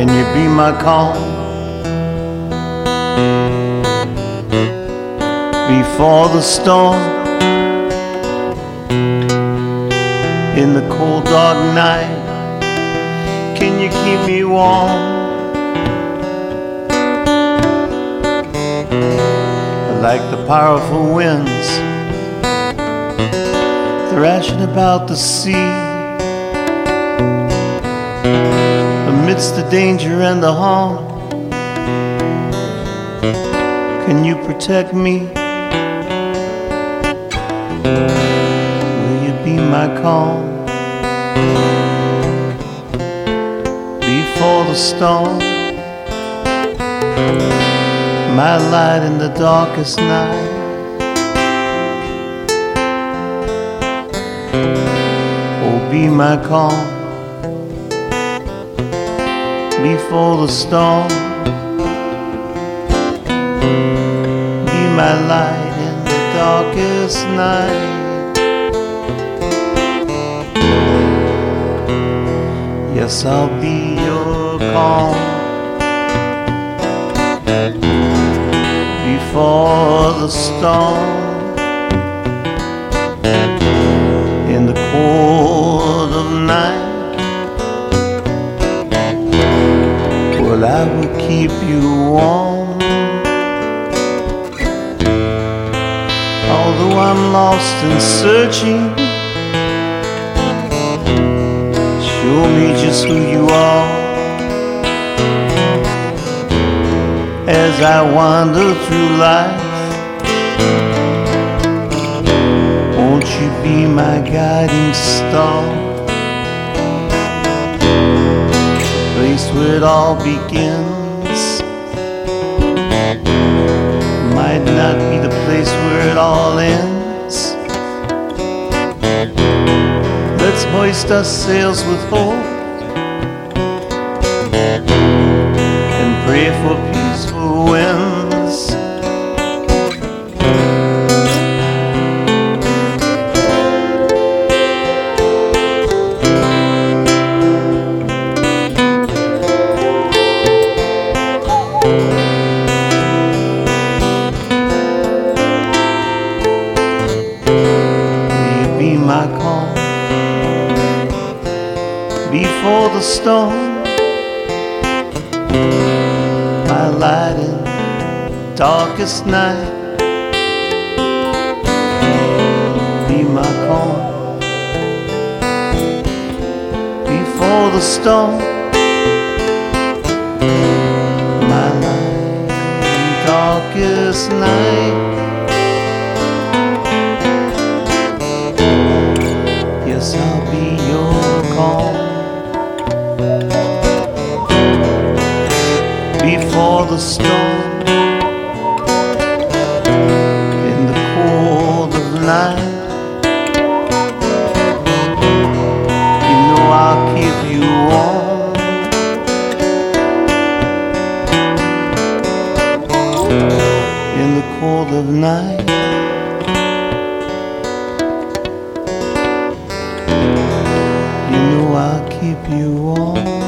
Can you be my calm? Before the storm, in the cold dark night, can you keep me warm? Like the powerful winds thrashing about the sea amidst the danger and the harm. Can you protect me? Will you be my calm before the storm? My light in the darkest night. Oh, be my calm before the storm. Be my light in the darkest night. Yes, I'll be your calm before the storm. Keep you warm. Although I'm lost and searching, show me just who you are. As I wander through life, won't you be my guiding star? place where it all begins Let's hoist our sails with hope and pray for peaceful winds. Before the storm? My light in darkest night. Be my calm before the storm. My light in darkest night. Yes, I'll be your calm before the storm in the cold of night. You know I'll keep you warm. In the cold of night. You know I'll keep you warm.